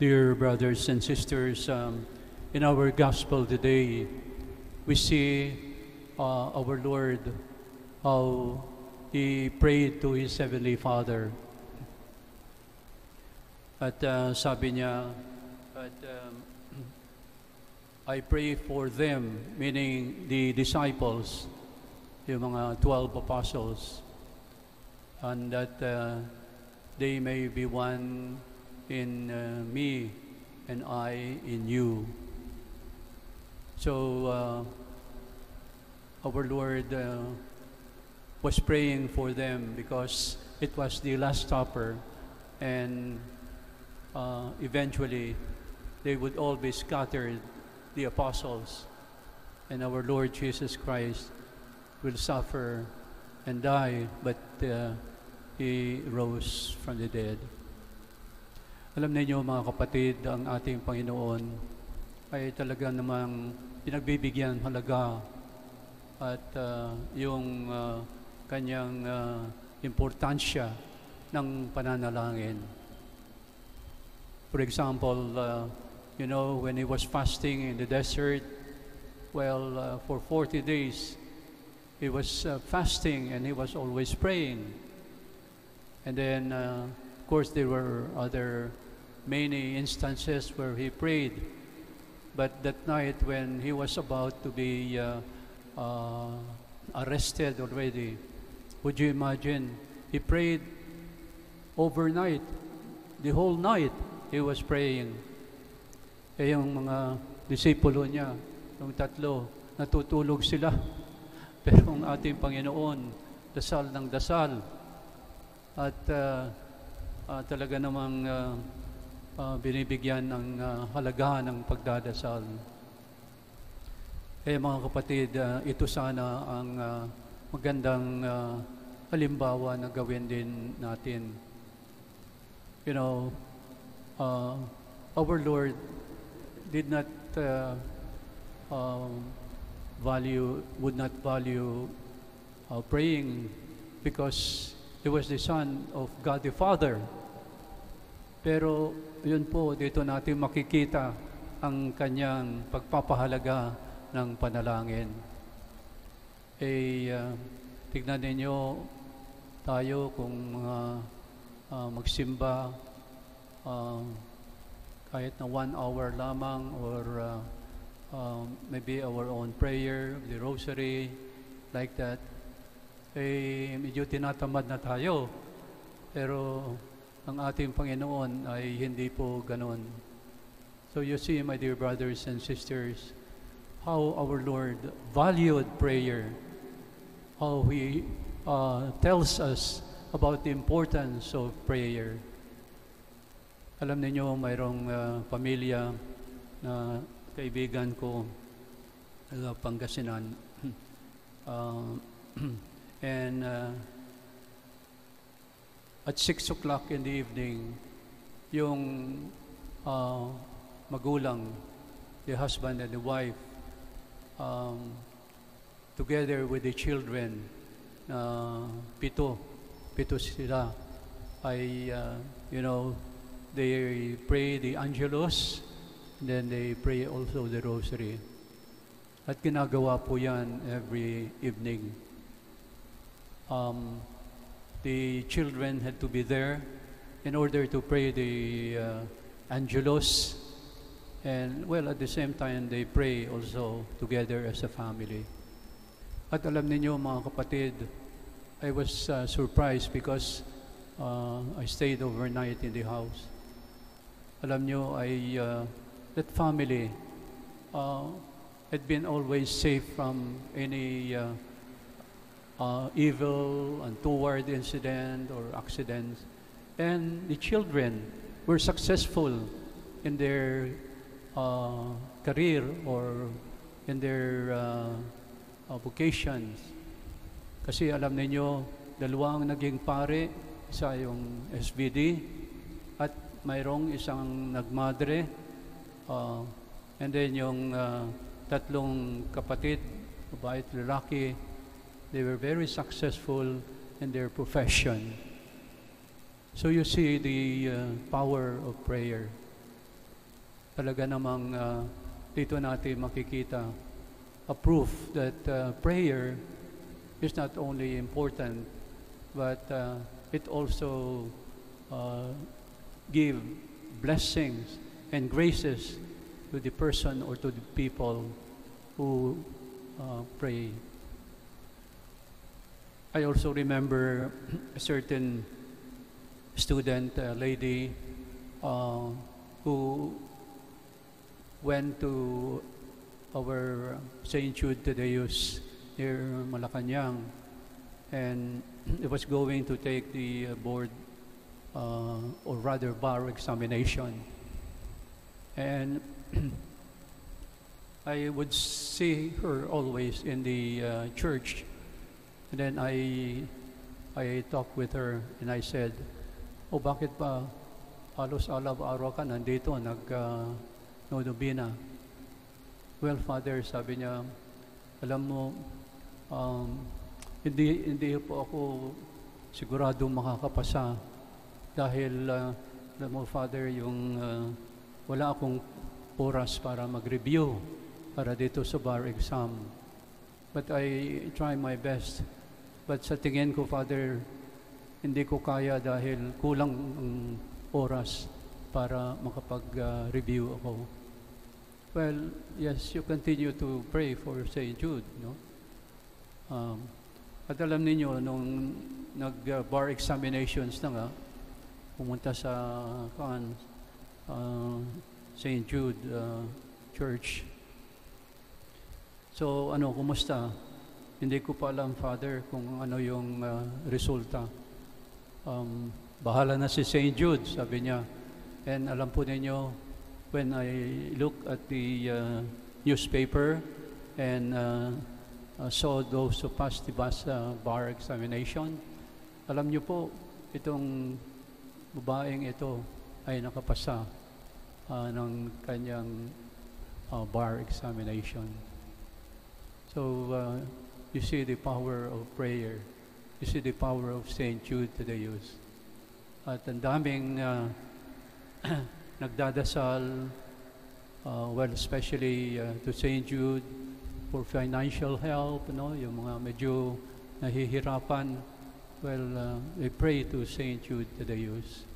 Dear brothers and sisters, um, in our gospel today, we see uh, our Lord how He prayed to His Heavenly Father. At uh, sabi niya, at, um, I pray for them, meaning the disciples, yung mga 12 apostles, and that uh, they may be one in uh, me and I in you. So, uh, our Lord uh, was praying for them because it was the Last Supper, and uh, eventually they would all be scattered, the apostles, and our Lord Jesus Christ will suffer and die, but uh, He rose from the dead. Alam niyo mga kapatid, ang ating Panginoon ay talaga namang pinagbibigyan halaga at uh, yung uh, kanyang uh, importansya ng pananalangin. For example, uh, you know, when he was fasting in the desert, well, uh, for 40 days, he was uh, fasting and he was always praying. And then, uh, of course, there were other many instances where he prayed. But that night, when he was about to be uh, uh, arrested already, would you imagine? He prayed overnight, the whole night he was praying. Eh yung mga disipulo niya, yung tatlo, natutulog sila. Pero ang ating Panginoon, dasal ng dasal. At uh, uh, talaga namang uh, uh, binibigyan ng uh, halaga ng pagdadasal. Eh mga kapatid, uh, ito sana ang uh, magandang uh, halimbawa na gawin din natin. You know, uh, our Lord did not uh, um, value, would not value uh, praying because he was the Son of God the Father. Pero yun po, dito natin makikita ang kanyang pagpapahalaga ng panalangin. Eh, uh, tignan ninyo tayo kung mga uh, magsimba uh, kahit na one hour lamang or uh, uh, maybe our own prayer, the rosary, like that, eh, medyo tinatamad na tayo. Pero ang ating Panginoon ay hindi po ganon. So you see, my dear brothers and sisters, how our Lord valued prayer, how He uh, tells us about the importance of prayer. Alam niyo mayroong uh, pamilya na kaibigan ko sa Pangasinan. uh, and uh, at 6 o'clock in the evening, yung uh, magulang, the husband and the wife, um, together with the children, uh, pito, pito sila, ay, uh, you know, they pray the Angelus, then they pray also the Rosary. At ginagawa po yan every evening. Um, the children had to be there in order to pray the uh, Angelus. And, well, at the same time, they pray also together as a family. At alam niyo mga kapatid, I was uh, surprised because uh, I stayed overnight in the house. Alam niyo, I, uh, that family uh, had been always safe from any uh, uh, evil, untoward incident or accidents. And the children were successful in their uh, career or in their uh, uh, vocations. Kasi alam ninyo, dalawang naging pare, isa yung SBD at mayroong isang nagmadre uh, and then yung uh, tatlong kapatid, babae lalaki, they were very successful in their profession. So you see the uh, power of prayer. talaga namang uh, dito natin makikita a proof that uh, prayer is not only important, but uh, it also uh, give blessings and graces to the person or to the people who uh, pray. I also remember a certain student uh, lady uh, who went to our St. Jude Tadeus near Malacanang and it was going to take the uh, board uh, or rather bar examination and I would see her always in the uh, church And then I, I talked with her and I said, oh bakit pa halos araw-araw ka nandito, nag uh, nodobina. Well, Father, sabi niya, alam mo, um, hindi, hindi po ako sigurado makakapasa dahil, uh, alam mo, Father, yung uh, wala akong oras para mag-review para dito sa bar exam. But I try my best But sa tingin ko, Father, hindi ko kaya dahil kulang ang oras para makapag-review uh, ako. Well, yes, you continue to pray for St. Jude, no? Um, at alam niyo nung nag-bar examinations na nga, pumunta sa kan, uh, St. Jude uh, Church. So, ano, kumusta? Hindi ko pa alam, Father, kung ano yung uh, resulta. Um, bahala na si St. Jude, sabi niya. And alam po ninyo, when I look at the uh, newspaper and uh, uh, saw those who passed the bus, uh, bar examination, alam niyo po, itong babaeng ito ay nakapasa uh, ng kanyang uh, bar examination. So, uh, you see the power of prayer. You see the power of St. Jude to the use. At ang daming uh, nagdadasal, uh, well, especially uh, to St. Jude for financial help, no? yung mga medyo nahihirapan. Well, uh, we pray to St. Jude to the use.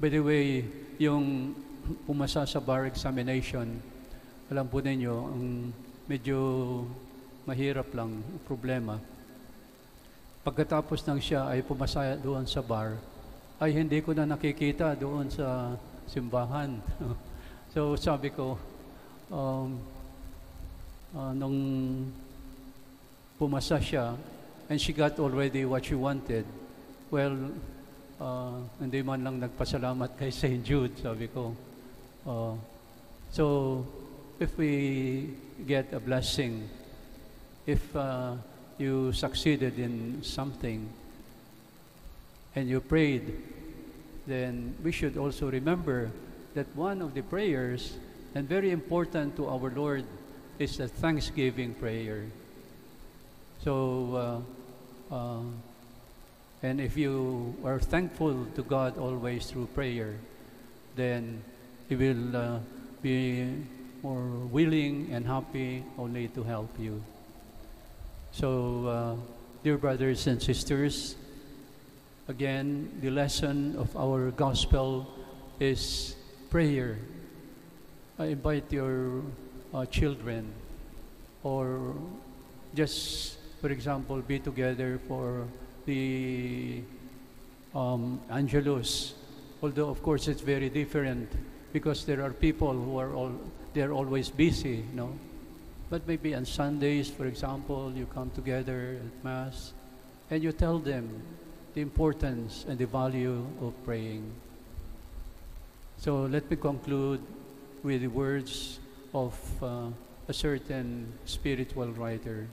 By the way, yung pumasa sa bar examination, alam po ninyo, ang medyo mahirap lang problema. Pagkatapos ng siya ay pumasaya doon sa bar, ay hindi ko na nakikita doon sa simbahan. so sabi ko, um, uh, nung pumasa siya, and she got already what she wanted, well, uh, hindi man lang nagpasalamat kay St. Jude, sabi ko. Uh, so, if we get a blessing if uh, you succeeded in something and you prayed, then we should also remember that one of the prayers, and very important to our Lord, is the thanksgiving prayer. So, uh, uh, and if you are thankful to God always through prayer, then He will uh, be more willing and happy only to help you. So, uh, dear brothers and sisters, again, the lesson of our gospel is prayer. I invite your uh, children or just, for example, be together for the um, Angelus. Although, of course, it's very different because there are people who are all, they're always busy, you know. But maybe on Sundays, for example, you come together at Mass and you tell them the importance and the value of praying. So let me conclude with the words of uh, a certain spiritual writer.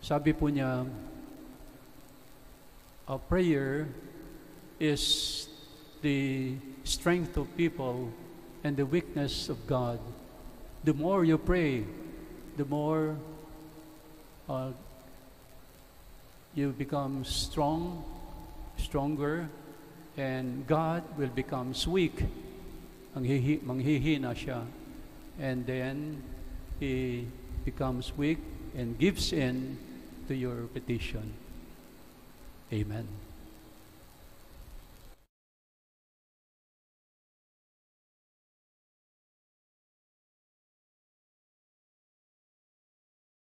Sabi po niya, a prayer is the strength of people and the weakness of God. The more you pray, the more uh, you become strong, stronger, and God will become weak. manghihi, manghihina siya. And then, he becomes weak and gives in to your petition. Amen.